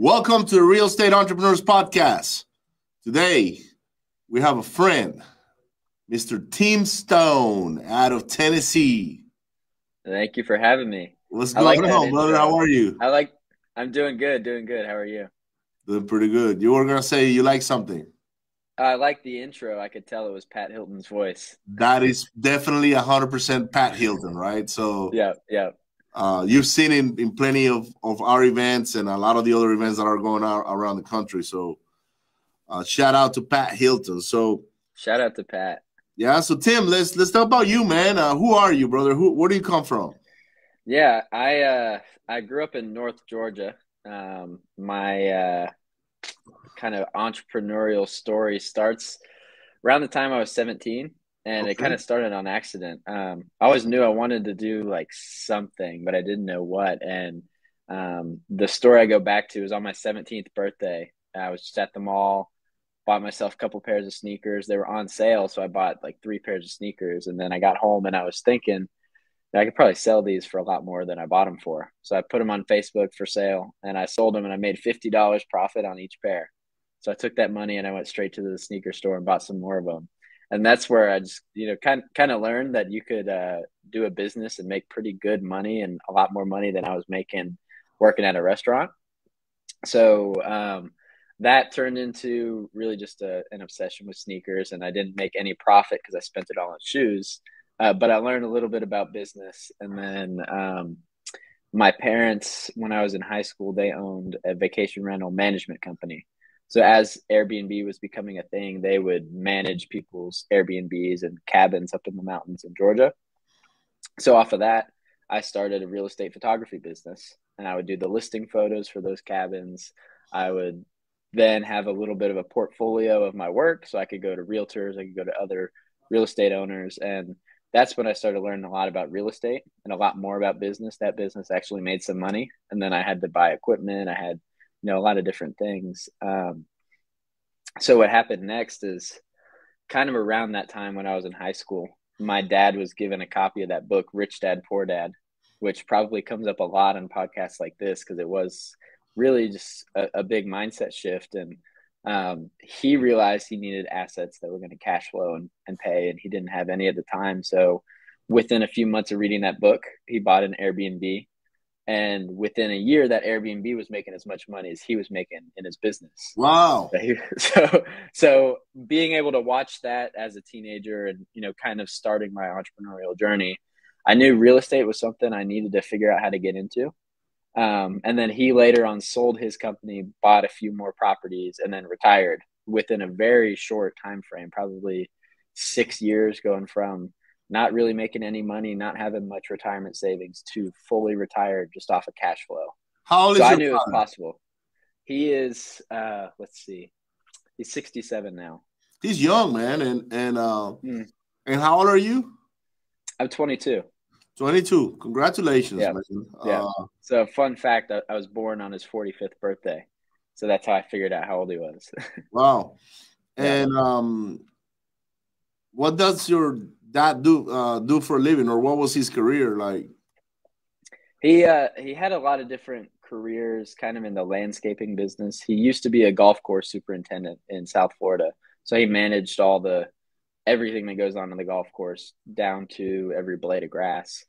Welcome to the Real Estate Entrepreneurs Podcast. Today, we have a friend, Mr. Tim Stone out of Tennessee. Thank you for having me. What's I going like on, brother? How are you? I like. I'm doing good. Doing good. How are you? Doing pretty good. You were going to say you like something. I like the intro. I could tell it was Pat Hilton's voice. That is definitely 100% Pat Hilton, right? So Yeah, yeah. Uh, you've seen in, in plenty of, of our events and a lot of the other events that are going on around the country. So uh, shout out to Pat Hilton. So Shout out to Pat. yeah, so Tim, let's let's talk about you, man. Uh, who are you, brother? Who where do you come from? Yeah, I uh I grew up in North Georgia. Um, my uh kind of entrepreneurial story starts around the time I was 17, and it kind of started on accident. Um, I always knew I wanted to do like something, but I didn't know what. And um, the story I go back to is on my 17th birthday. I was just at the mall, bought myself a couple pairs of sneakers. They were on sale, so I bought like three pairs of sneakers. And then I got home and I was thinking I could probably sell these for a lot more than I bought them for. So I put them on Facebook for sale, and I sold them, and I made fifty dollars profit on each pair. So I took that money and I went straight to the sneaker store and bought some more of them. And that's where I just, you know, kind kind of learned that you could uh, do a business and make pretty good money and a lot more money than I was making working at a restaurant. So um, that turned into really just a, an obsession with sneakers, and I didn't make any profit because I spent it all on shoes. Uh, but I learned a little bit about business, and then um, my parents, when I was in high school, they owned a vacation rental management company. So as Airbnb was becoming a thing, they would manage people's Airbnbs and cabins up in the mountains in Georgia. So off of that, I started a real estate photography business, and I would do the listing photos for those cabins. I would then have a little bit of a portfolio of my work, so I could go to realtors, I could go to other real estate owners, and that's when I started learning a lot about real estate and a lot more about business. That business actually made some money, and then I had to buy equipment. I had, you know, a lot of different things. Um, so what happened next is kind of around that time when I was in high school. My dad was given a copy of that book, Rich Dad Poor Dad, which probably comes up a lot on podcasts like this because it was really just a, a big mindset shift and um, he realized he needed assets that were going to cash flow and, and pay and he didn't have any at the time so within a few months of reading that book he bought an airbnb and within a year that airbnb was making as much money as he was making in his business Wow. so so being able to watch that as a teenager and you know kind of starting my entrepreneurial journey i knew real estate was something i needed to figure out how to get into um, and then he later on sold his company bought a few more properties and then retired within a very short time frame probably six years going from not really making any money not having much retirement savings to fully retired just off of cash flow How old is so I your knew it was possible. He is, uh, let's see, he's 67 now. He's young, man, and and uh, Mm. and how old are you? I'm 22. 22. Congratulations, Yeah. man. Yeah. Uh, So, fun fact I, I was born on his 45th birthday. So that's how I figured out how old he was. wow. Yeah. And um, what does your dad do uh, do for a living, or what was his career like? he uh, he had a lot of different careers, kind of in the landscaping business. He used to be a golf course superintendent in South Florida, so he managed all the everything that goes on in the golf course, down to every blade of grass.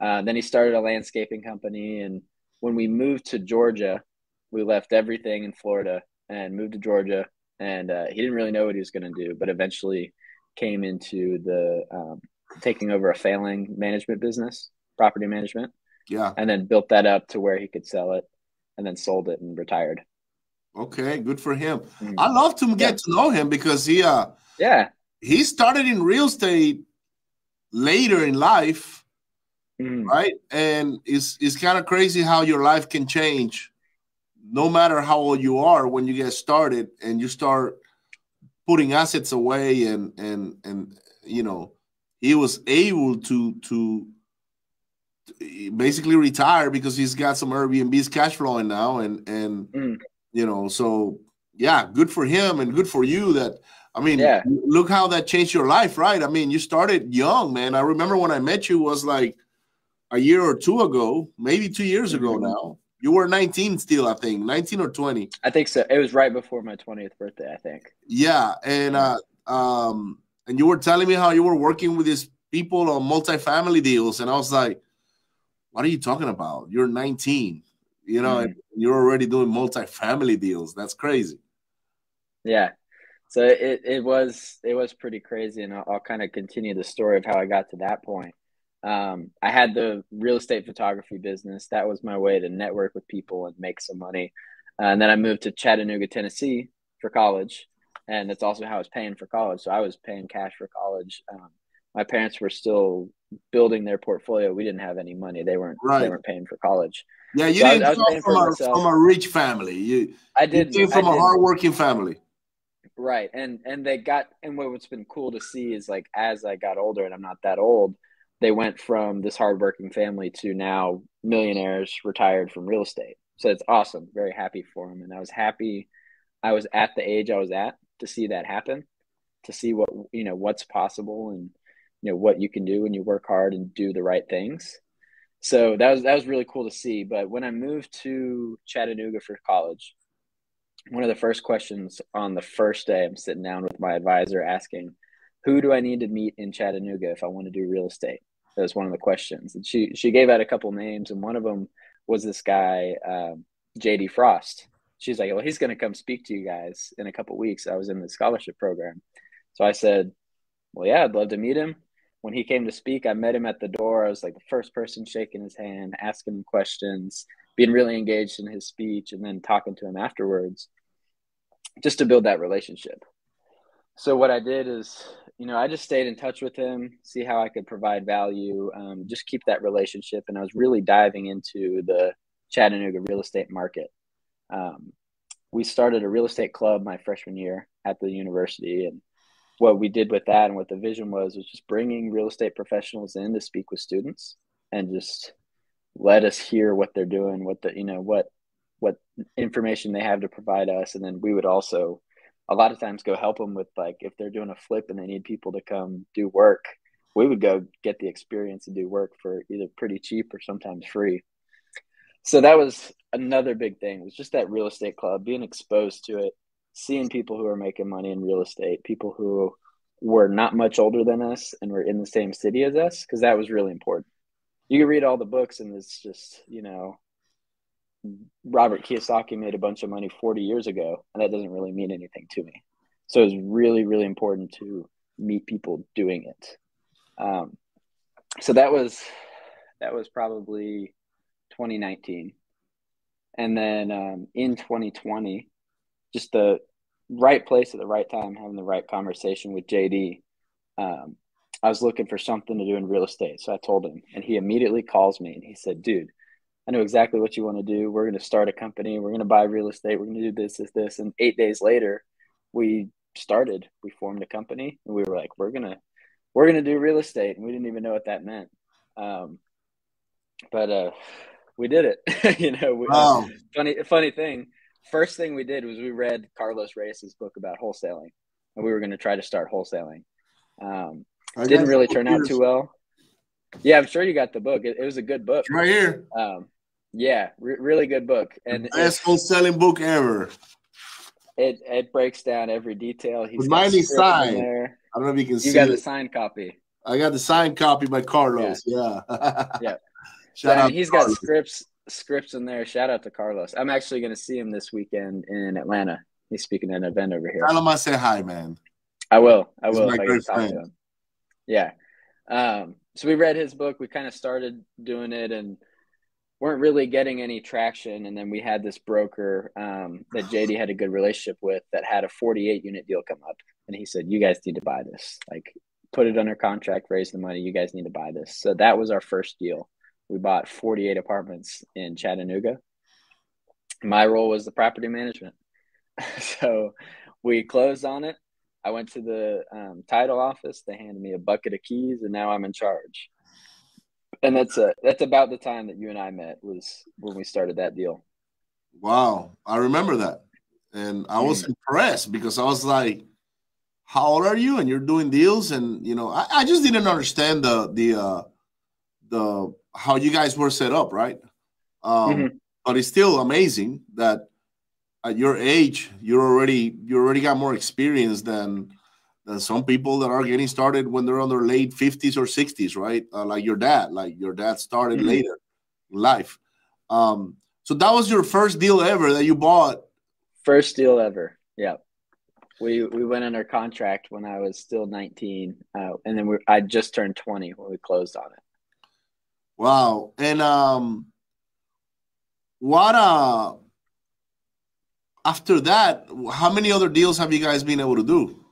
Uh, then he started a landscaping company, and when we moved to Georgia, we left everything in Florida and moved to Georgia. And uh, he didn't really know what he was going to do, but eventually came into the um, taking over a failing management business, property management Yeah. and then built that up to where he could sell it and then sold it and retired. Okay. Good for him. Mm. I love to get Yeah. to know him because he uh Yeah. he started in real estate later in life, Mm. right? And it's it's kind of crazy how your life can change no matter how old you are when you get started and you start putting assets away and and and you know he was able to to basically retire because he's got some Airbnb's cash flowing now and and Mm. you know so yeah good for him and good for you that I mean Yeah. look how that changed your life right I mean you started young man I remember when I met you was like a year or two ago maybe 2 years ago Mhm. now You were 19 still, I think, 19 or 20. I think so. It was right before my 20th birthday, I think. Yeah, and uh, um, and you were telling me how you were working with these people on multifamily deals, and I was like, "What are you talking about? You're 19, you know, mm-hmm. you're already doing multifamily deals. That's crazy." Yeah, so it it was it was pretty crazy, and I'll, I'll kind of continue the story of how I got to that point. Um, I had the real estate photography business. That was my way to network with people and make some money. Uh, and then I moved to Chattanooga, Tennessee for college and that's also how I was paying for college. So I was paying cash for college. Um, my parents were still building their portfolio. We didn't have any money. They weren't. Right. They weren't paying for college. Yeah, you so didn't I come from a, from a rich family. You. I did. You came from a hardworking family. Right, and and they got and what's been cool to see is like as I got older, and I'm not that old, they went from this hardworking family to now millionaires, retired from real estate. So it's awesome. Very happy for them, and I was happy. I was at the age I was at to see that happen, to see what you know what's possible and you know what you can do when you work hard and do the right things. So that was that was really cool to see. But when I moved to Chattanooga for college, one of the first questions on the first day, I'm sitting down with my advisor asking, "Who do I need to meet in Chattanooga if I want to do real estate?" That was one of the questions, and she she gave out a couple names, and one of them was this guy, um, JD Frost, she's like, well, he's going to come speak to you guys in a couple weeks. I was in the scholarship program. So I said, well, yeah, I'd love to meet him. When he came to speak, I met him at the door. I was like the first person shaking his hand, asking him questions, being really engaged in his speech, and then talking to him afterwards just to build that relationship. So what I did is, you know, I just stayed in touch with him, see how I could provide value, um, just keep that relationship. And I was really diving into the Chattanooga real estate market. Um, we started a real estate club my freshman year at the university, and what we did with that and what the vision was was just bringing real estate professionals in to speak with students and just let us hear what they're doing, what the you know what what information they have to provide us, and then we would also a lot of times go help them with like if they're doing a flip and they need people to come do work we would go get the experience and do work for either pretty cheap or sometimes free. So that was another big thing was just that real estate club being exposed to it seeing people who are making money in real estate people who were not much older than us and were in the same city as us because that was really important. You can read all the books and it's just you know robert kiyosaki made a bunch of money 40 years ago and that doesn't really mean anything to me so it's really really important to meet people doing it um, so that was that was probably 2019. And then um, in 2020, just the right place at the right time, having the right conversation with JD. Um, I was looking for something to do in real estate. So I told him, and he immediately calls me and he said, Dude, I know exactly what you want to do. We're going to start a company. We're going to buy real estate. We're going to do this, this, this. And eight days later, we started. We formed a company, and we were like, "We're gonna, we're gonna do real estate," and we didn't even know what that meant. Um, but uh, we did it. you know, we, wow. funny funny thing. First thing we did was we read Carlos Reyes's book about wholesaling, and we were going to try to start wholesaling. Um, didn't really turn out too well. Yeah, I'm sure you got the book. It, it was a good book. Right here. Um, yeah, re- really good book, and best selling book ever. It it breaks down every detail. He's mine signed. There. I don't know if you can you see. You got it. the signed copy. I got the signed copy by Carlos. Yeah. Yeah. yeah. Shout out he's got scripts scripts in there. Shout out to Carlos. I'm actually going to see him this weekend in Atlanta. He's speaking at an event over here. Tell him I say hi, man. I will. I will. I get to talk to him. Yeah. Um, so we read his book. We kind of started doing it and weren't really getting any traction. And then we had this broker um, that JD had a good relationship with that had a 48 unit deal come up. And he said, You guys need to buy this. Like, put it under contract, raise the money. You guys need to buy this. So that was our first deal we bought 48 apartments in Chattanooga. My role was the property management. so we closed on it. I went to the um, title office. They handed me a bucket of keys, and now I'm in charge. And that's a, that's about the time that you and I met was when we started that deal. Wow, I remember that, and I was mm. impressed because I was like, "How old are you?" And you're doing deals, and you know, I, I just didn't understand the the uh, the how you guys were set up, right? Um, mm-hmm. but it's still amazing that at your age you're already you already got more experience than than some people that are getting started when they're on their late 50s or 60s right? Uh, like your dad like your dad started mm-hmm. later in life. Um so that was your first deal ever that you bought. First deal ever. Yeah we we went under contract when i was still 19 uh, and then we, i just turned 20 when we closed on it. Wow. And um what uh after that, how many other deals have you guys been able to do?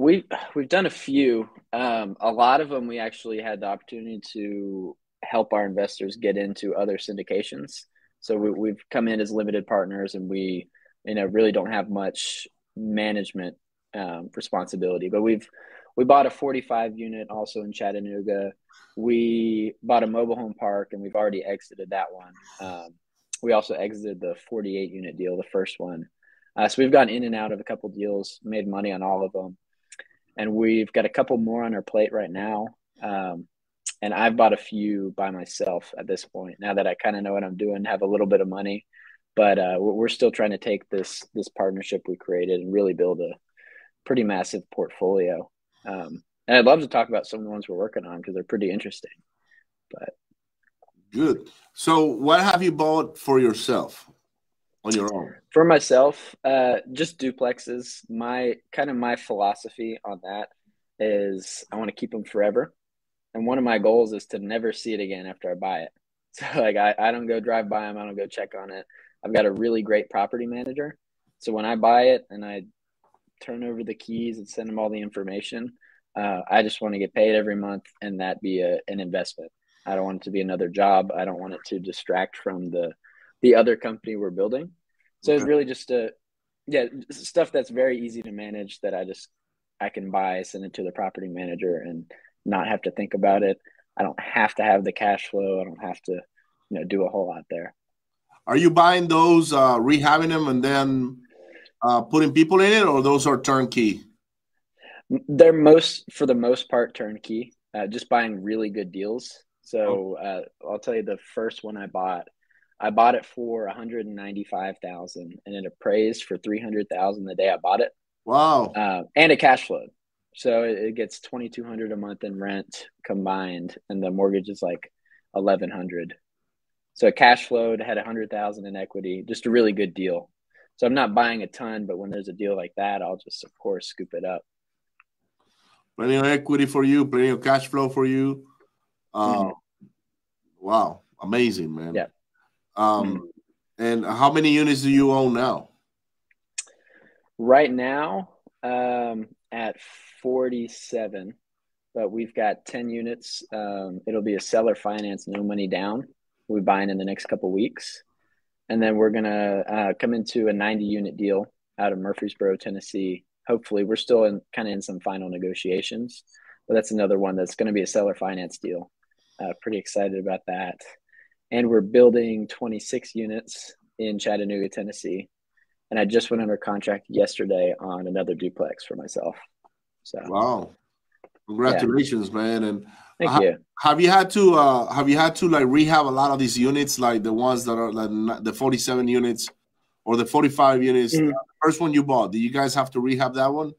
We've we've done a few. Um, a lot of them we actually had the opportunity to help our investors get into other syndications. So we, have come in as limited partners, and we you know really don't have much management um, responsibility. But we've we bought a 45 unit also in Chattanooga. We bought a mobile home park, and we've already exited that one. Um, we also exited the 48 unit deal, the first one. Uh, so we've gone in and out of a couple deals, made money on all of them, and we've got a couple more on our plate right now. Um, and I've bought a few by myself at this point. Now that I kind of know what I'm doing, have a little bit of money, but uh, we're still trying to take this this partnership we created and really build a pretty massive portfolio. Um, and I'd love to talk about some of the ones we're working on because they're pretty interesting. But Good. So, what have you bought for yourself on your own? For myself, uh, just duplexes. My kind of my philosophy on that is I want to keep them forever, and one of my goals is to never see it again after I buy it. So, like, I, I don't go drive by them. I don't go check on it. I've got a really great property manager. So when I buy it and I turn over the keys and send them all the information, uh, I just want to get paid every month and that be a, an investment. I don't want it to be another job. I don't want it to distract from the the other company we're building. So okay. it's really just a yeah stuff that's very easy to manage that I just I can buy, send it to the property manager, and not have to think about it. I don't have to have the cash flow. I don't have to you know do a whole lot there. Are you buying those, uh, rehabbing them, and then uh, putting people in it, or those are turnkey? They're most for the most part turnkey. Uh, just buying really good deals so oh. uh, I'll tell you the first one I bought. I bought it for one hundred and ninety five thousand, and it appraised for three hundred thousand the day I bought it. Wow! Uh, and a cash flow, so it, it gets twenty two hundred a month in rent combined, and the mortgage is like eleven hundred. So it cash flowed, had a hundred thousand in equity, just a really good deal. So I'm not buying a ton, but when there's a deal like that, I'll just of course scoop it up. Plenty of equity for you, plenty of cash flow for you. Um, mm-hmm. Wow, amazing, man. Yeah. Um, mm-hmm. and how many units do you own now? Right now, um, at forty-seven, but we've got ten units. Um, it'll be a seller finance, no money down. We're buying in the next couple weeks, and then we're gonna uh, come into a ninety-unit deal out of Murfreesboro, Tennessee. Hopefully, we're still in kind of in some final negotiations, but that's another one that's going to be a seller finance deal. Uh, pretty excited about that. And we're building 26 units in Chattanooga, Tennessee. And I just went under contract yesterday on another duplex for myself. So wow, congratulations, yeah. man! And thank ha- you. Have you had to uh, have you had to like rehab a lot of these units, like the ones that are like the 47 units or the 45 units? Mm-hmm. The first one you bought, did you guys have to rehab that one?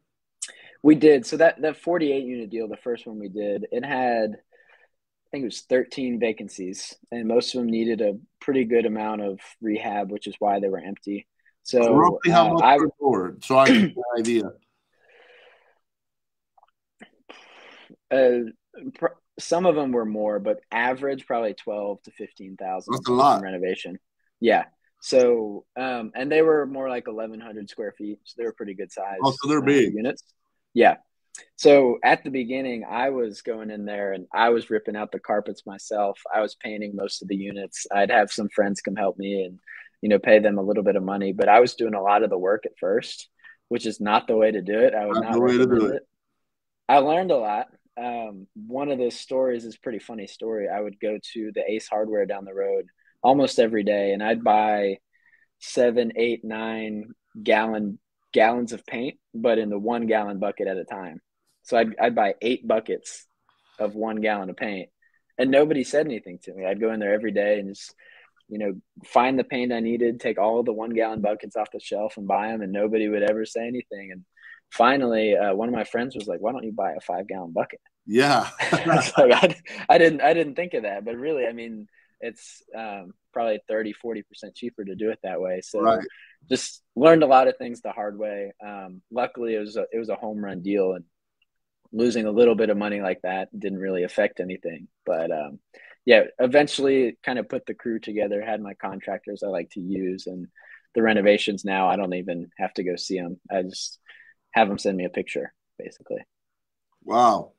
We did. So that that 48 unit deal, the first one we did, it had think it was 13 vacancies, and most of them needed a pretty good amount of rehab, which is why they were empty. So, roughly how uh, much I, per door? So I get an idea. Uh, pr- some of them were more, but average probably 12 to 15,000. That's a lot. Renovation. Yeah. So, um, and they were more like 1,100 square feet. So they were pretty good size. Oh, so they're uh, big units. Yeah. So at the beginning, I was going in there and I was ripping out the carpets myself. I was painting most of the units. I'd have some friends come help me and, you know, pay them a little bit of money. But I was doing a lot of the work at first, which is not the way to do it. I would not, not recommend it. it. I learned a lot. Um, one of those stories is pretty funny story. I would go to the Ace Hardware down the road almost every day, and I'd buy seven, eight, nine gallon gallons of paint, but in the one gallon bucket at a time. So I'd, I'd buy eight buckets of one gallon of paint and nobody said anything to me. I'd go in there every day and just you know, find the paint I needed, take all the one gallon buckets off the shelf and buy them, and nobody would ever say anything. And finally, uh, one of my friends was like, "Why don't you buy a five gallon bucket?" Yeah, like, I, I didn't I didn't think of that, but really, I mean, it's um, probably 30 40 percent cheaper to do it that way. So right. just learned a lot of things the hard way. Um, luckily, it was a, it was a home run deal, and losing a little bit of money like that didn't really affect anything. But um, yeah, eventually kind of put the crew together, had my contractors I like to use, and the renovations now I don't even have to go see them. I just have them send me a picture, basically. Wow.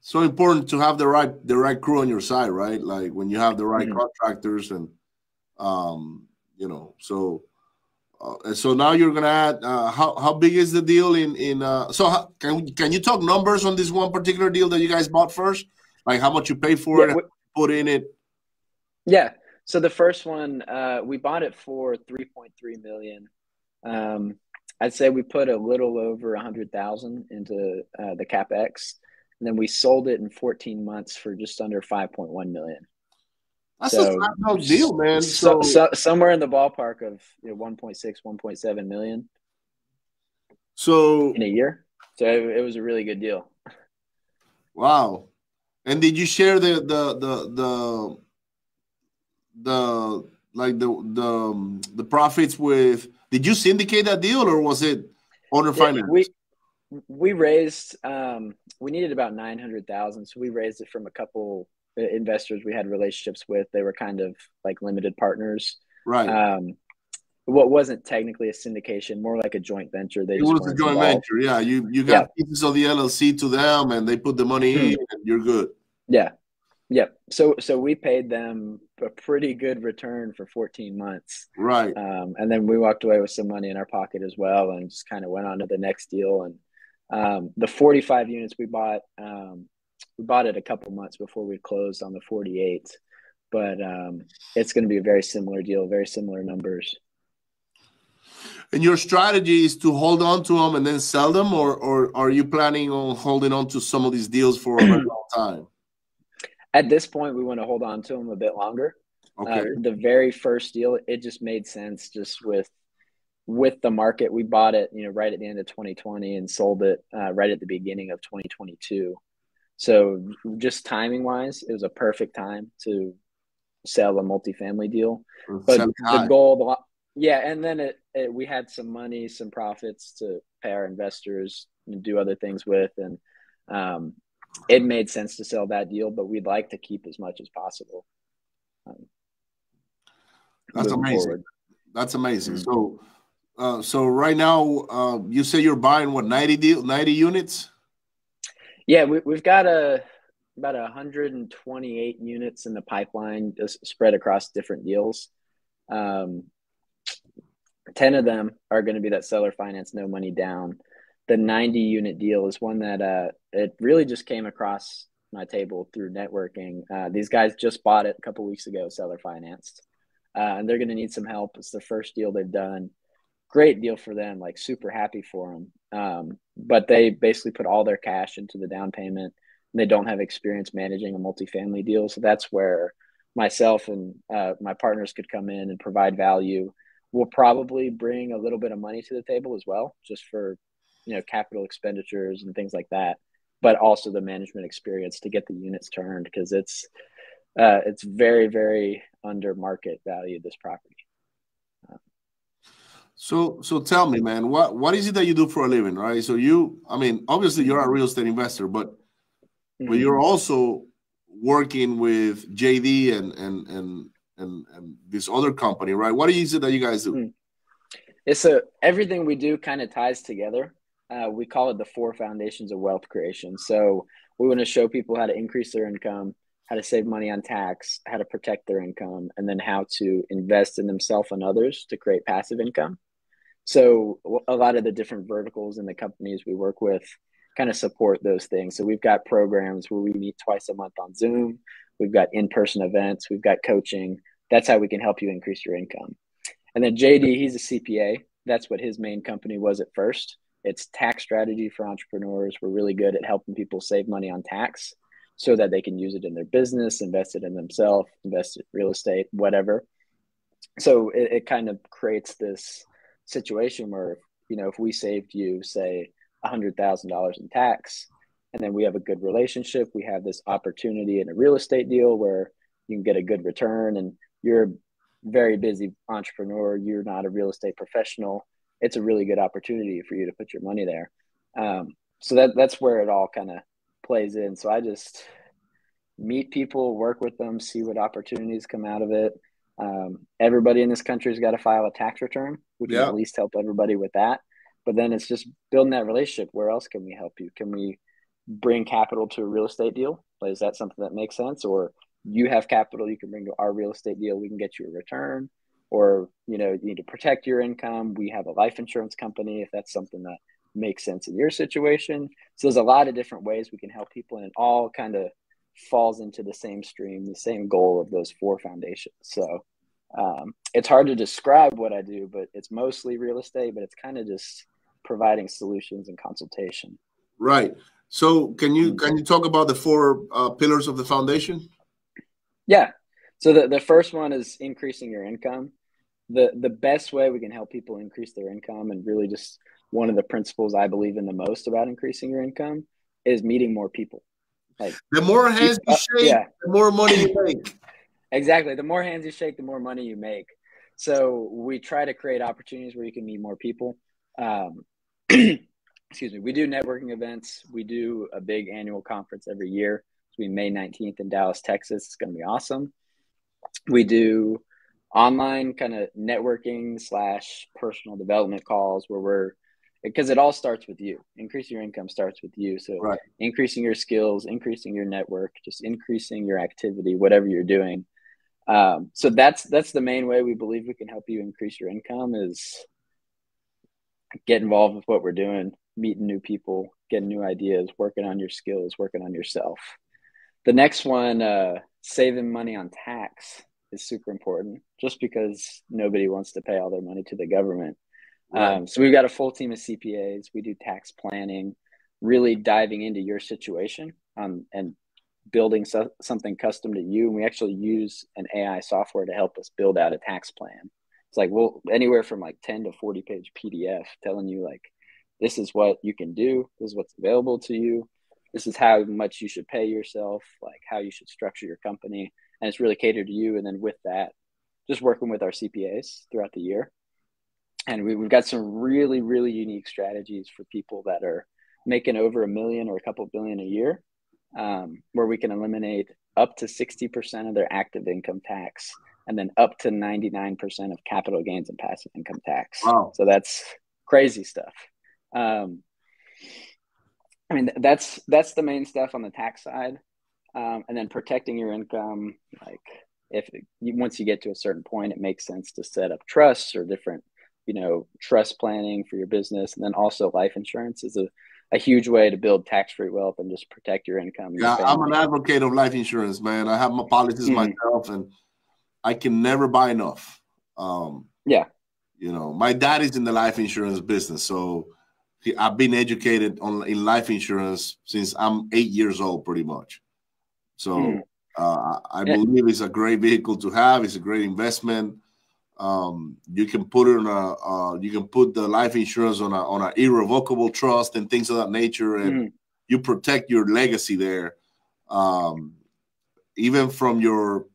So important to have the right the right crew on your side, right? Like when you have the right mm-hmm. contractors and um, you know, so uh, so now you're gonna add uh, how how big is the deal in in uh, so how, can can you talk numbers on this one particular deal that you guys bought first? Like how much you paid for yeah, it, put in it? Yeah. So the first one, uh, we bought it for three point three million. Um, I'd say we put a little over a hundred thousand into uh, the capex, and then we sold it in fourteen months for just under five point one million. That's so, a no deal, man. So, so, somewhere in the ballpark of you know, 1.6, 1.7 million. So in a year, so it, it was a really good deal. Wow. And did you share the the the the the like the the um, the profits with? Did you syndicate that deal or was it owner finance? We we raised um, we needed about nine hundred thousand, so we raised it from a couple investors we had relationships with. They were kind of like limited partners, right? Um, what wasn't technically a syndication, more like a joint venture. They it was a joint involved. venture, yeah. You you got yeah. pieces of the LLC to them, and they put the money mm-hmm. in, and you're good. Yeah, yeah. So so we paid them a pretty good return for 14 months, right? Um, and then we walked away with some money in our pocket as well, and just kind of went on to the next deal. And um, the 45 units we bought, um, we bought it a couple months before we closed on the 48, but um, it's going to be a very similar deal, very similar numbers. And your strategy is to hold on to them and then sell them, or or are you planning on holding on to some of these deals for a long time? At this point, we want to hold on to them a bit longer. Uh, okay. Uh, the very first deal, it just made sense, just with with the market. We bought it, you know, right at the end of 2020 and sold it uh, right at the beginning of 2022. So just timing wise, it was a perfect time to sell a multifamily deal. But the goal, the, yeah, and then it, it, we had some money, some profits to pay our investors and do other things with, and um, it made sense to sell that deal. But we'd like to keep as much as possible. Um, That's amazing. Forward. That's amazing. Mm-hmm. So, uh, so right now, uh, you say you're buying what ninety deal, ninety units? Yeah, we, we've got a about 128 units in the pipeline, spread across different deals. Um, 10 of them are going to be that seller finance, no money down. The 90 unit deal is one that uh, it really just came across my table through networking. Uh, these guys just bought it a couple weeks ago, seller financed, uh, and they're going to need some help. It's the first deal they've done. Great deal for them, like super happy for them. Um, but they basically put all their cash into the down payment. And they don't have experience managing a multifamily deal, so that's where myself and uh, my partners could come in and provide value we'll probably bring a little bit of money to the table as well, just for you know capital expenditures and things like that, but also the management experience to get the units turned because it's uh, it's very very under market value this property. So, so tell me, man, what what is it that you do for a living, right? So you, I mean, obviously you're a real estate investor, but mm-hmm. but you're also working with JD and and and and and this other company, right? What is it that you guys do? Hmm. It's a everything we do kind of ties together. Uh, we call it the four foundations of wealth creation. So we want to show people how to increase their income, how to save money on tax, how to protect their income, and then how to invest in themselves and others to create passive income. So a lot of the different verticals in the companies we work with kind of support those things. So we've got programs where we meet twice a month on Zoom. We've got in person events, we've got coaching. That's how we can help you increase your income. And then JD, he's a CPA. That's what his main company was at first. It's tax strategy for entrepreneurs. We're really good at helping people save money on tax. so that they can use it in their business, invest it in themselves, invest it in real estate, whatever. So it, it kind of creates this situation where, you know, if we saved you, say, a $100,000 in tax, and then we have a good relationship, we have this opportunity in a real estate deal where you can get a good return and you're a very busy entrepreneur, you're not a real estate professional, it's a really good opportunity for you to put your money there. Um, so that that's where it all kind of plays in. So I just meet people, work with them, see what opportunities come out of it. Um, everybody in this country has got to file a tax return. We can yeah. at least help everybody with that. But then it's just building that relationship. Where else can we help you? Can we bring capital to a real estate deal? Is that something that makes sense? Or you have capital you can bring to our real estate deal. We can get you a return. Or you know you need to protect your income. We have a life insurance company if that's something that makes sense in your situation. So there's a lot of different ways we can help people, and all kind of falls into the same stream, the same goal of those four foundations. So um, it's hard to describe what I do, but it's mostly real estate, but it's kind of just providing solutions and consultation. Right. So can you mm-hmm. can you talk about the four uh, pillars of the foundation? Yeah. So the, the first one is increasing your income. The the best way we can help people increase their income and really just one of the principles I believe in the most about increasing your income is meeting more people. Like the more hands you shake, yeah. the more money you make. exactly. The more hands you shake, the more money you make. So we try to create opportunities where you can meet more people. Um, excuse me. We do networking events. We do a big annual conference every year. It's be May 19th in Dallas, Texas. It's going to be awesome. We do online kind of networking slash personal development calls where we're because it all starts with you. Increasing your income starts with you. So right. increasing your skills, increasing your network, just increasing your activity, whatever you're doing. Um, so that's that's the main way we believe we can help you increase your income is get involved with what we're doing, meeting new people, getting new ideas, working on your skills, working on yourself. The next one, uh, saving money on tax is super important just because nobody wants to pay all their money to the government. Um, so we've got a full team of CPAs. We do tax planning, really diving into your situation um, and building so- something custom to you. And we actually use an AI software to help us build out a tax plan. It's like well, anywhere from like ten to forty page PDF telling you like this is what you can do, this is what's available to you, this is how much you should pay yourself, like how you should structure your company, and it's really catered to you. And then with that, just working with our CPAs throughout the year and we, have got some really really unique strategies for people that are making over a million or a couple billion a year um, where we can eliminate up to 60% of their active income tax and then up to 99% of capital gains and passive income tax. Wow. so that's crazy stuff. Um, i mean that's that's the main stuff on the tax side. Um, and then protecting your income like if once you get to a certain point it makes sense to set up trusts or different you know trust planning for your business and then also life insurance is a, a huge way to build tax-free wealth and just protect your income yeah i'm an advocate of life insurance man. I have my policies mm-hmm. myself and i can never buy enough. Um, yeah. you know my dad is in the life insurance business so he, i've been educated on in life insurance since i'm eight years old pretty much. So mm. uh, i yeah. believe it's a great vehicle to have. It's a great investment um, you can put it on a uh, you can put the life insurance on a on an irrevocable trust and things of that nature, and mm-hmm. you protect your legacy there, um, even from your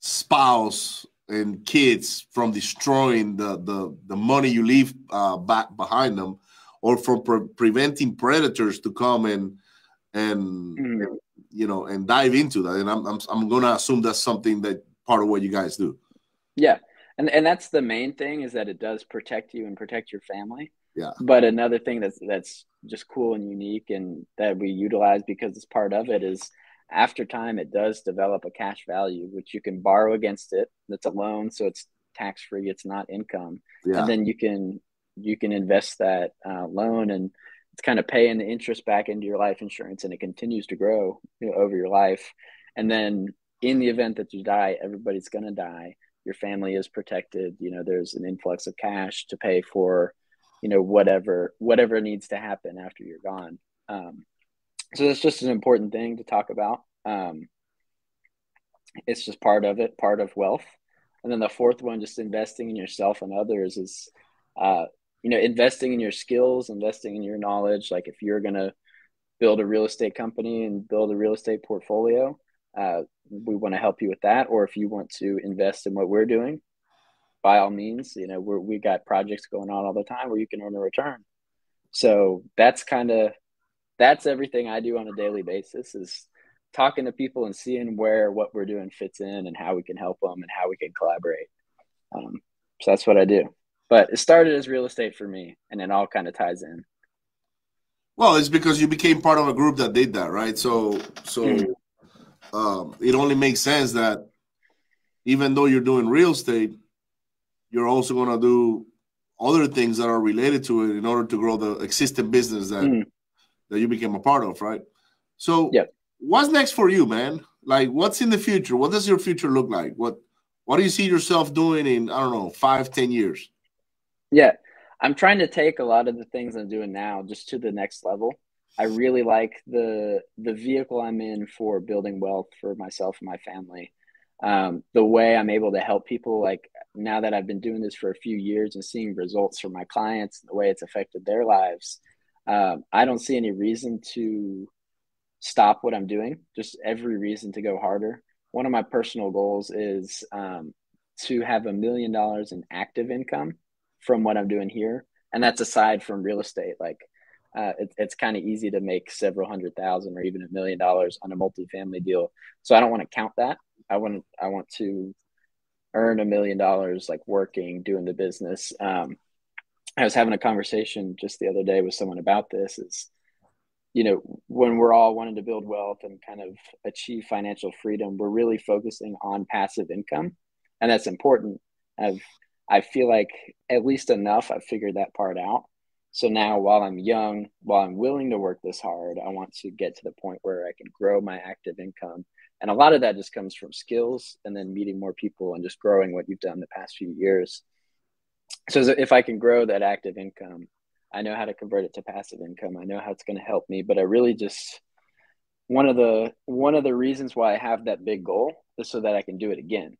spouse and kids from destroying the the, the money you leave uh, back behind them, or from pre- preventing predators to come and and, mm-hmm. you know and dive into that. And I'm I'm I'm gonna assume that's something that part of what you guys do. Yeah and and that's the main thing is that it does protect you and protect your family. Yeah. But another thing that's that's just cool and unique and that we utilize because it's part of it is after time it does develop a cash value which you can borrow against it that's a loan so it's tax free it's not income. Yeah. and then you can you can invest that uh, loan and it's kind of paying the interest back into your life insurance and it continues to grow you know, over your life. And then in the event that you die everybody's going to die your family is protected you know there's an influx of cash to pay for you know whatever whatever needs to happen after you're gone um, so that's just an important thing to talk about Um, it's just part of it, part of wealth. And then the fourth one, just investing in yourself and others, is uh, you know investing in your skills, investing in your knowledge. Like if you're gonna build a real estate company and build a real estate portfolio, uh, we want to help you with that. Or if you want to invest in what we're doing, by all means, you know we're we got projects going on all the time where you can earn a return. So that's kind of that's everything I do on a daily basis is talking to people and seeing where what we're doing fits in and how we can help them and how we can collaborate. Um, so that's what I do. But it started as real estate for me, and it all kind of ties in. Well, it's because you became part of a group that did that, right? So, so mm-hmm. Um, it only makes sense that even though you're doing real estate, you're also going to do other things that are related to it in order to grow the existing business that mm-hmm. that you became a part of, right? So, yep. what's next for you, man? Like, what's in the future? What does your future look like? What What do you see yourself doing in I don't know five, ten years? Yeah, I'm trying to take a lot of the things I'm doing now just to the next level. I really like the the vehicle I'm in for building wealth for myself and my family. Um, the way I'm able to help people, like now that I've been doing this for a few years and seeing results for my clients, the way it's affected their lives, um, I don't see any reason to stop what I'm doing. Just every reason to go harder. One of my personal goals is um, to have a million dollars in active income from what I'm doing here, and that's aside from real estate. Like uh, it, it's kind of easy to make several hundred thousand or even a million dollars on a multifamily deal. So I don't want to count that. I want I want to earn a million dollars like working doing the business um, i was having a conversation just the other day with someone about this is you know when we're all wanting to build wealth and kind of achieve financial freedom we're really focusing on passive income and that's important i've i feel like at least enough i've figured that part out so now while i'm young while i'm willing to work this hard i want to get to the point where i can grow my active income. And a lot of that just comes from skills and then meeting more people and just growing what you've done the past few years. So if i can grow that active income i know how to convert it to passive income. I know how it's going to help me but i really just one of the one of the reasons why i have that big goal is so that i can do it again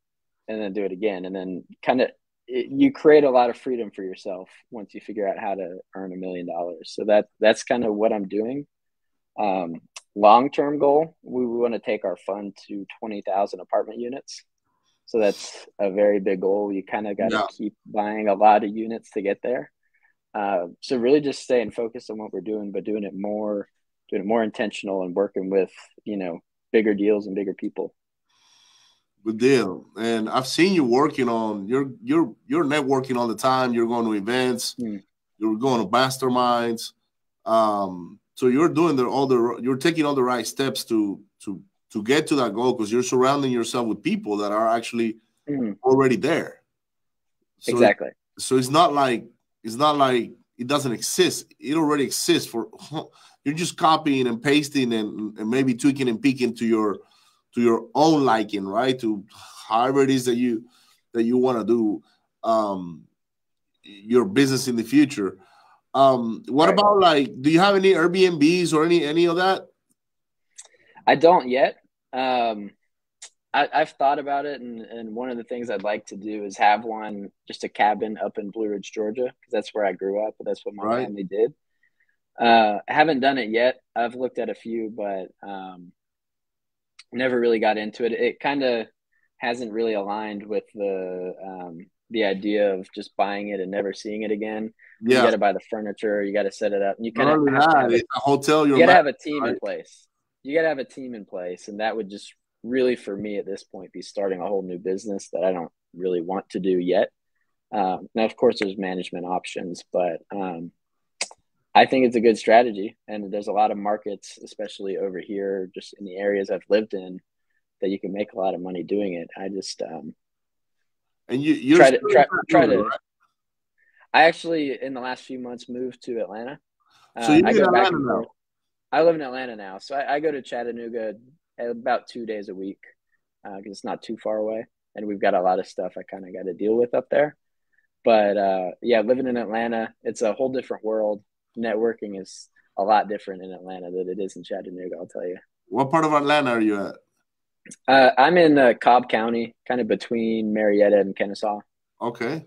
and then do it again and then kind of you create a lot of freedom for yourself once you figure out how to earn a million dollars so that that's kind of what i'm doing um, long term goal, we want to take our fund to 20,000 apartment units. So that's a very big goal. You kind of got to yeah. keep buying a lot of units to get there. Uh, so really just staying focused on what we're doing, but doing it more, doing it more intentional and working with, you know, bigger deals and bigger people. Good deal. And I've seen you working on you're you're you're networking all the time. You're going to events, mm. you're going to masterminds. Um, so you're doing the all the you're taking all the right steps to to to get to that goal because you're surrounding yourself with people that are actually mm-hmm. already there. So exactly. so it's not like it's not like it doesn't exist. It already exists for you're just copying and pasting and, and maybe tweaking and peeking to your to your own liking, right? To however it is that you that you want to do um your business in the future. Um, what right. about like, do you have any Airbnbs or any any of that? I don't yet. Um, I, have thought about it, and, and one of the things I'd like to do is have one, just a cabin up in Blue Ridge, Georgia, because that's where I grew up. That's what my right. family did. Uh, I haven't done it yet. I've looked at a few, but um, never really got into it. It kind of hasn't really aligned with the um, the idea of just buying it and never seeing it again. Yeah. You got to buy the furniture. You got to set it up. You kind of have a hotel. You got to have a team right? in place. You got to have a team in place, and that would just really, for me at this point, be starting a whole new business that I don't really want to do yet. Um, now, of course, there's management options, but um, I think it's a good strategy, and there's a lot of markets, especially over here, just in the areas I've lived in, that you can make a lot of money doing it. I just um, and you you try to try, try to. Right? I actually, in the last few months, moved to Atlanta. So you uh, I go back now. I live in Atlanta now, so I, I, go to Chattanooga about two days a week because uh, it's not too far away, and we've got a lot of stuff I kind of got to deal with up there. But uh, yeah, living in Atlanta, it's a whole different world. Networking is a lot different in Atlanta than it is in Chattanooga. I'll tell you. What part of Atlanta are you at? Uh, I'm in uh, Cobb County, kind of between Marietta and Kennesaw. Okay.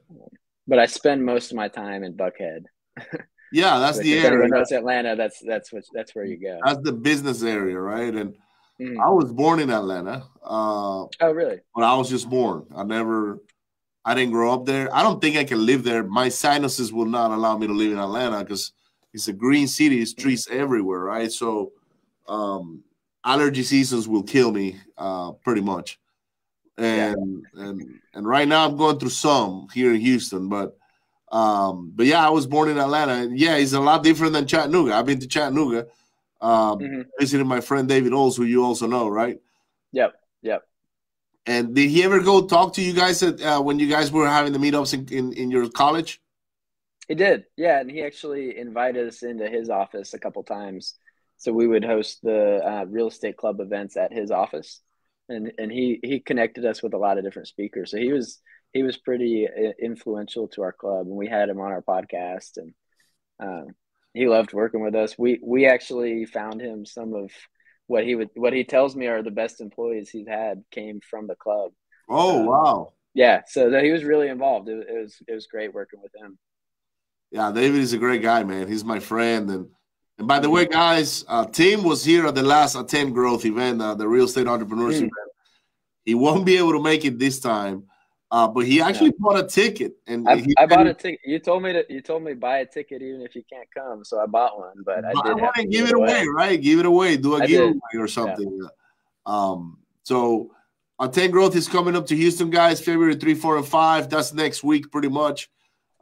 But I spend most of my time in Buckhead. Yeah, that's the area. knows Atlanta, that's that's what that's where you go. That's the business area, right? And Mhm. I was born in Atlanta, uh, Oh, really? but I was just born. I never, I didn't grow up there. I don't think I can live there. My sinuses will not allow me to live in Atlanta because it's a green city. It's trees everywhere, right? So, um, allergy seasons will kill me, uh, pretty much. And and and right now I'm going through some here in Houston, but um, but yeah, I was born in Atlanta, and yeah, it's a lot different than Chattanooga. I've been to Chattanooga, um, Mhm. visiting my friend David Oles, who you also know, right? Yep. Yep. And did he ever go talk to you guys at, uh, when you guys were having the meetups in, in, in your college? He did, yeah, and he actually invited us into his office a couple times, so we would host the uh, real estate club events at his office, and and he he connected us with a lot of different speakers. So he was he was pretty uh, influential to our club, and we had him on our podcast, and um, he loved working with us. We we actually found him some of what he would what he tells me are the best employees he's had came from the club. Oh Um, wow, Yeah, so that he was really involved. It, it was it was great working with him. Yeah, David is a great guy, man. He's my friend, and and by the way, guys, uh, Tim was here at the last Attend Growth event, uh, the real estate entrepreneurs Mm. event. He won't be able to make it this time, uh, but he actually bought a ticket, and I, I bought a ticket. You told me to. You told me buy a ticket even if you can't come. So I bought one, but I did. I have want to to give it away, right? Give it away. Do a I did. giveaway or something. Um, so Attend Growth is coming up to Houston, guys, February 3, 4, and 5. That's next week, pretty much.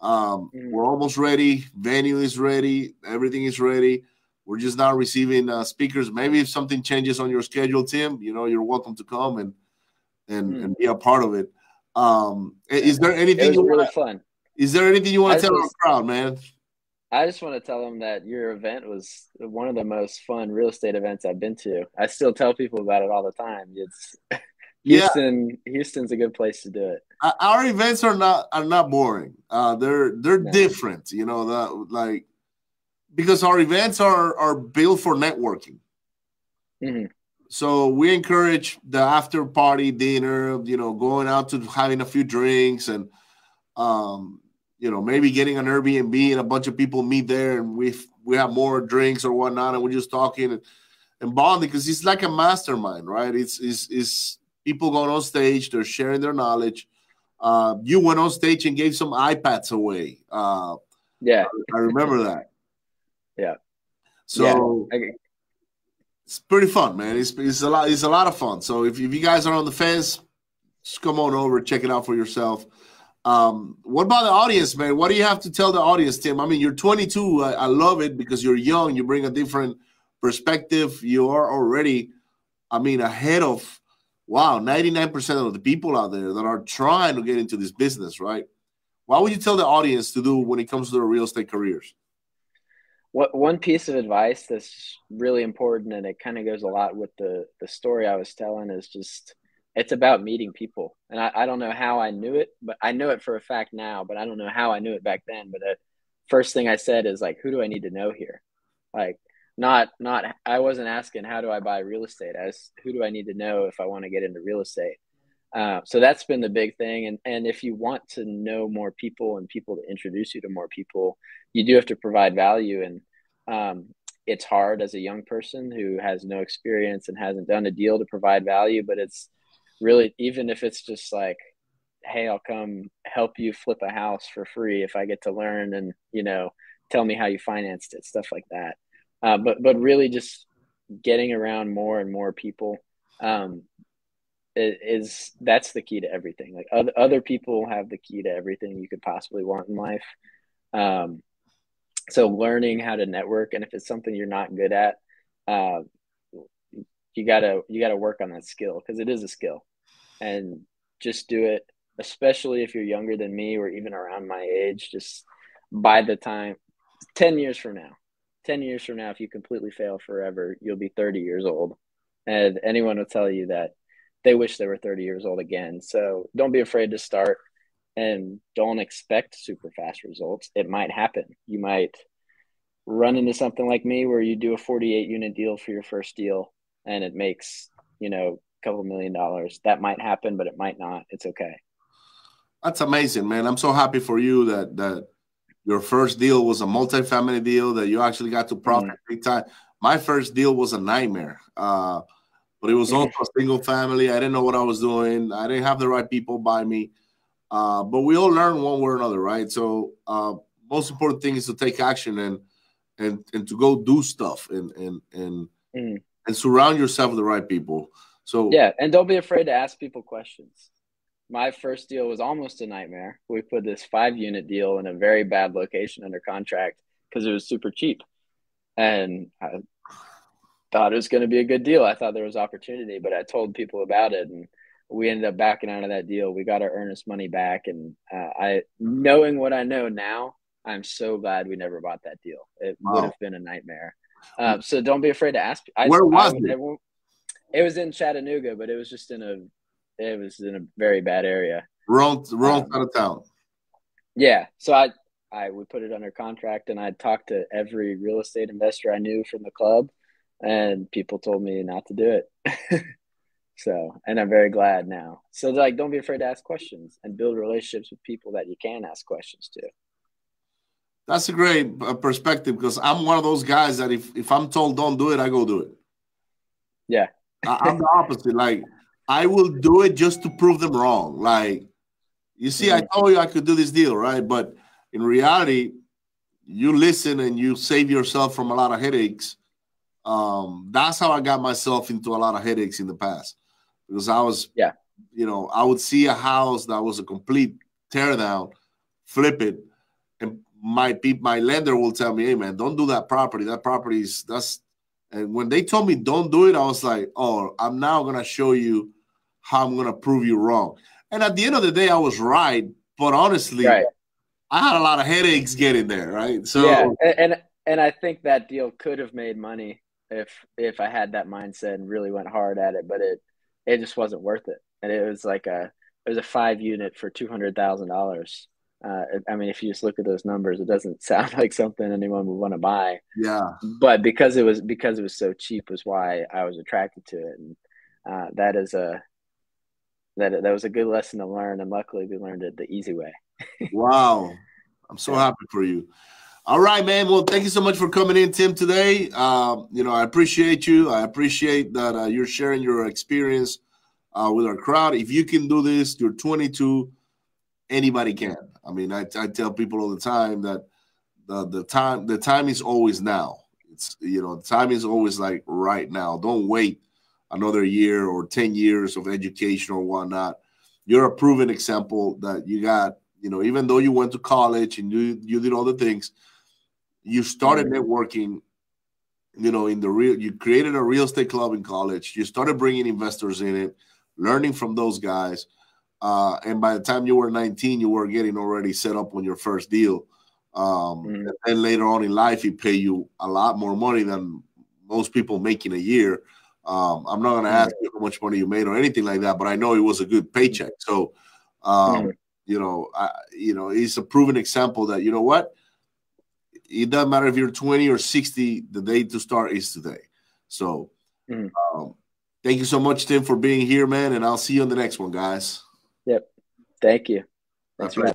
Um, Mhm. We're almost ready. Venue is ready. Everything is ready. We're just now receiving uh, speakers. Maybe if something changes on your schedule, Tim, you know, you're welcome to come and and, Mm. and be a part of it. Um, is there anything you really want? fun. Is there anything you want to tell our just- crowd, man? I just want to tell them that your event was one of the most fun real estate events I've been to. I still tell people about it all the time. It's Yeah. Houston's a good place to do it. Our events are not are not boring. Uh, they're they're No. different, you know. That like because our events are are built for networking. Mhm. So we encourage the after party dinner, you know, going out to having a few drinks and um, you know, maybe getting an Airbnb and a bunch of people meet there and we we have more drinks or whatnot and we're just talking and, and bonding because it's like a mastermind, right? It's it's it's people going on stage, they're sharing their knowledge. Uh, you went on stage and gave some iPads away. Uh, Yeah. I remember that. Yeah. So I, it's pretty fun, man. It's, it's a lot. It's a lot of fun. So if, if you guys are on the fence, just come on over, check it out for yourself. Um, what about the audience, man? What do you have to tell the audience, Tim? I mean, you're 22. I, I love it because you're young. You bring a different perspective. You are already, I mean, ahead of wow, 99% of the people out there that are trying to get into this business, right? What would you tell the audience to do when it comes to their real estate careers? What one piece of advice that's really important, and it kind of goes a lot with the the story I was telling, is just it's about meeting people. And I, I don't know how I knew it, but I know it for a fact now. But I don't know how I knew it back then. But the first thing I said is like, who do I need to know here? Like, not not I wasn't asking how do I buy real estate. I was who do I need to know if I want to get into real estate. Uh, so that's been the big thing. And and if you want to know more people and people to introduce you to more people, you do have to provide value. And um, it's hard as a young person who has no experience and hasn't done a deal to provide value. But it's really even if it's just like, hey, I'll come help you flip a house for free if I get to learn and you know tell me how you financed it, stuff like that. Uh, but but really just getting around more and more people um, is that's the key to everything. Like other other people have the key to everything you could possibly want in life. Um, so learning how to network, and if it's something you're not good at, uh, you gotta you gotta work on that skill because it is a skill, and just do it. Especially if you're younger than me or even around my age, just by the time 10 years from now 10 years from now if you completely fail forever you'll be 30 years old and anyone will tell you that they wish they were 30 years old again so don't be afraid to start and don't expect super fast results it might happen you might run into something like me where you do a 48 unit deal for your first deal and it makes you know a couple million dollars. That might happen, but it might not. It's okay. That's amazing, man. I'm so happy for you that that your first deal was a multi-family deal that you actually got to profit mm. big time. My first deal was a nightmare. Uh, but it was also a single family. I didn't know what I was doing. I didn't have the right people by me. Uh, but we all learn one way or another, right? So uh, most important thing is to take action and and and to go do stuff and and and mm. and surround yourself with the right people. So yeah, and don't be afraid to ask people questions. My first deal was almost a nightmare. We put this five unit deal in a very bad location under contract because it was super cheap, and I thought it was going to be a good deal. I thought there was opportunity, but I told people about it, and we ended up backing out of that deal. We got our earnest money back, and uh, I, knowing what I know now, I'm so glad we never bought that deal. It wow. would have been a nightmare. Um, so don't be afraid to ask. I, Where was I, it? It was in Chattanooga, but it was just in a, it was in a very bad area. Wrong, wrong um, of town. Yeah, so I, I would put it under contract, and I'd talk to every real estate investor I knew from the club and people told me not to do it. so, and I'm very glad now. So, like, don't be afraid to ask questions and build relationships with people that you can ask questions to. That's a great uh, perspective because I'm one of those guys that if, if I'm told don't do it, I go do it. Yeah. I, am the opposite. Like, I will do it just to prove them wrong. Like, you see, I told you I could do this deal, right? But in reality, you listen and you save yourself from a lot of headaches um, that's how I got myself into a lot of headaches in the past because I was, yeah, you know, I would see a house that was a complete teardown, flip it, and my my lender will tell me, "Hey, man, don't do that property. That property is that's." And when they told me don't do it, I was like, "Oh, I'm now gonna show you how I'm gonna prove you wrong." And at the end of the day, I was right, but honestly, right. I had a lot of headaches getting there, right? So yeah, and, and and I think that deal could have made money if if I had that mindset and really went hard at it, but it it just wasn't worth it. And it was like a it was a five unit for two hundred thousand uh. I mean, if you just look at those numbers, it doesn't sound like something anyone would want to buy. Yeah. But because it was because it was so cheap was why I was attracted to it, and uh, that is a that that was a good lesson to learn, and luckily we learned it the easy way. wow, I'm so happy for you. All right, man. Well, thank you so much for coming in, Tim, today. Um, you know, I appreciate you. I appreciate that uh, you're sharing your experience uh, with our crowd. If you can do this, you're 22, anybody can. I mean, I, I tell people all the time that the, the time the time is always now. It's you know, the time is always like right now. Don't wait another year or 10 years of education or whatnot. You're a proven example that you got, you know, even though you went to college and you you did all the things – you started mm-hmm. networking you know in the real you created a real estate club in college you started bringing investors in it learning from those guys uh, and by the time you were 19 you were getting already set up on your first deal um, mm-hmm. and then later on in life he pay you a lot more money than most people making a year um, i'm not going to mm-hmm. ask you how much money you made or anything like that but i know it was a good paycheck so um, mm-hmm. you know I, you know it's a proven example that you know what it doesn't matter if you're 20 or 60, the day to start is today. So, mm. um, thank you so much, Tim, for being here, man. And I'll see you on the next one, guys. Thank you. Thanks for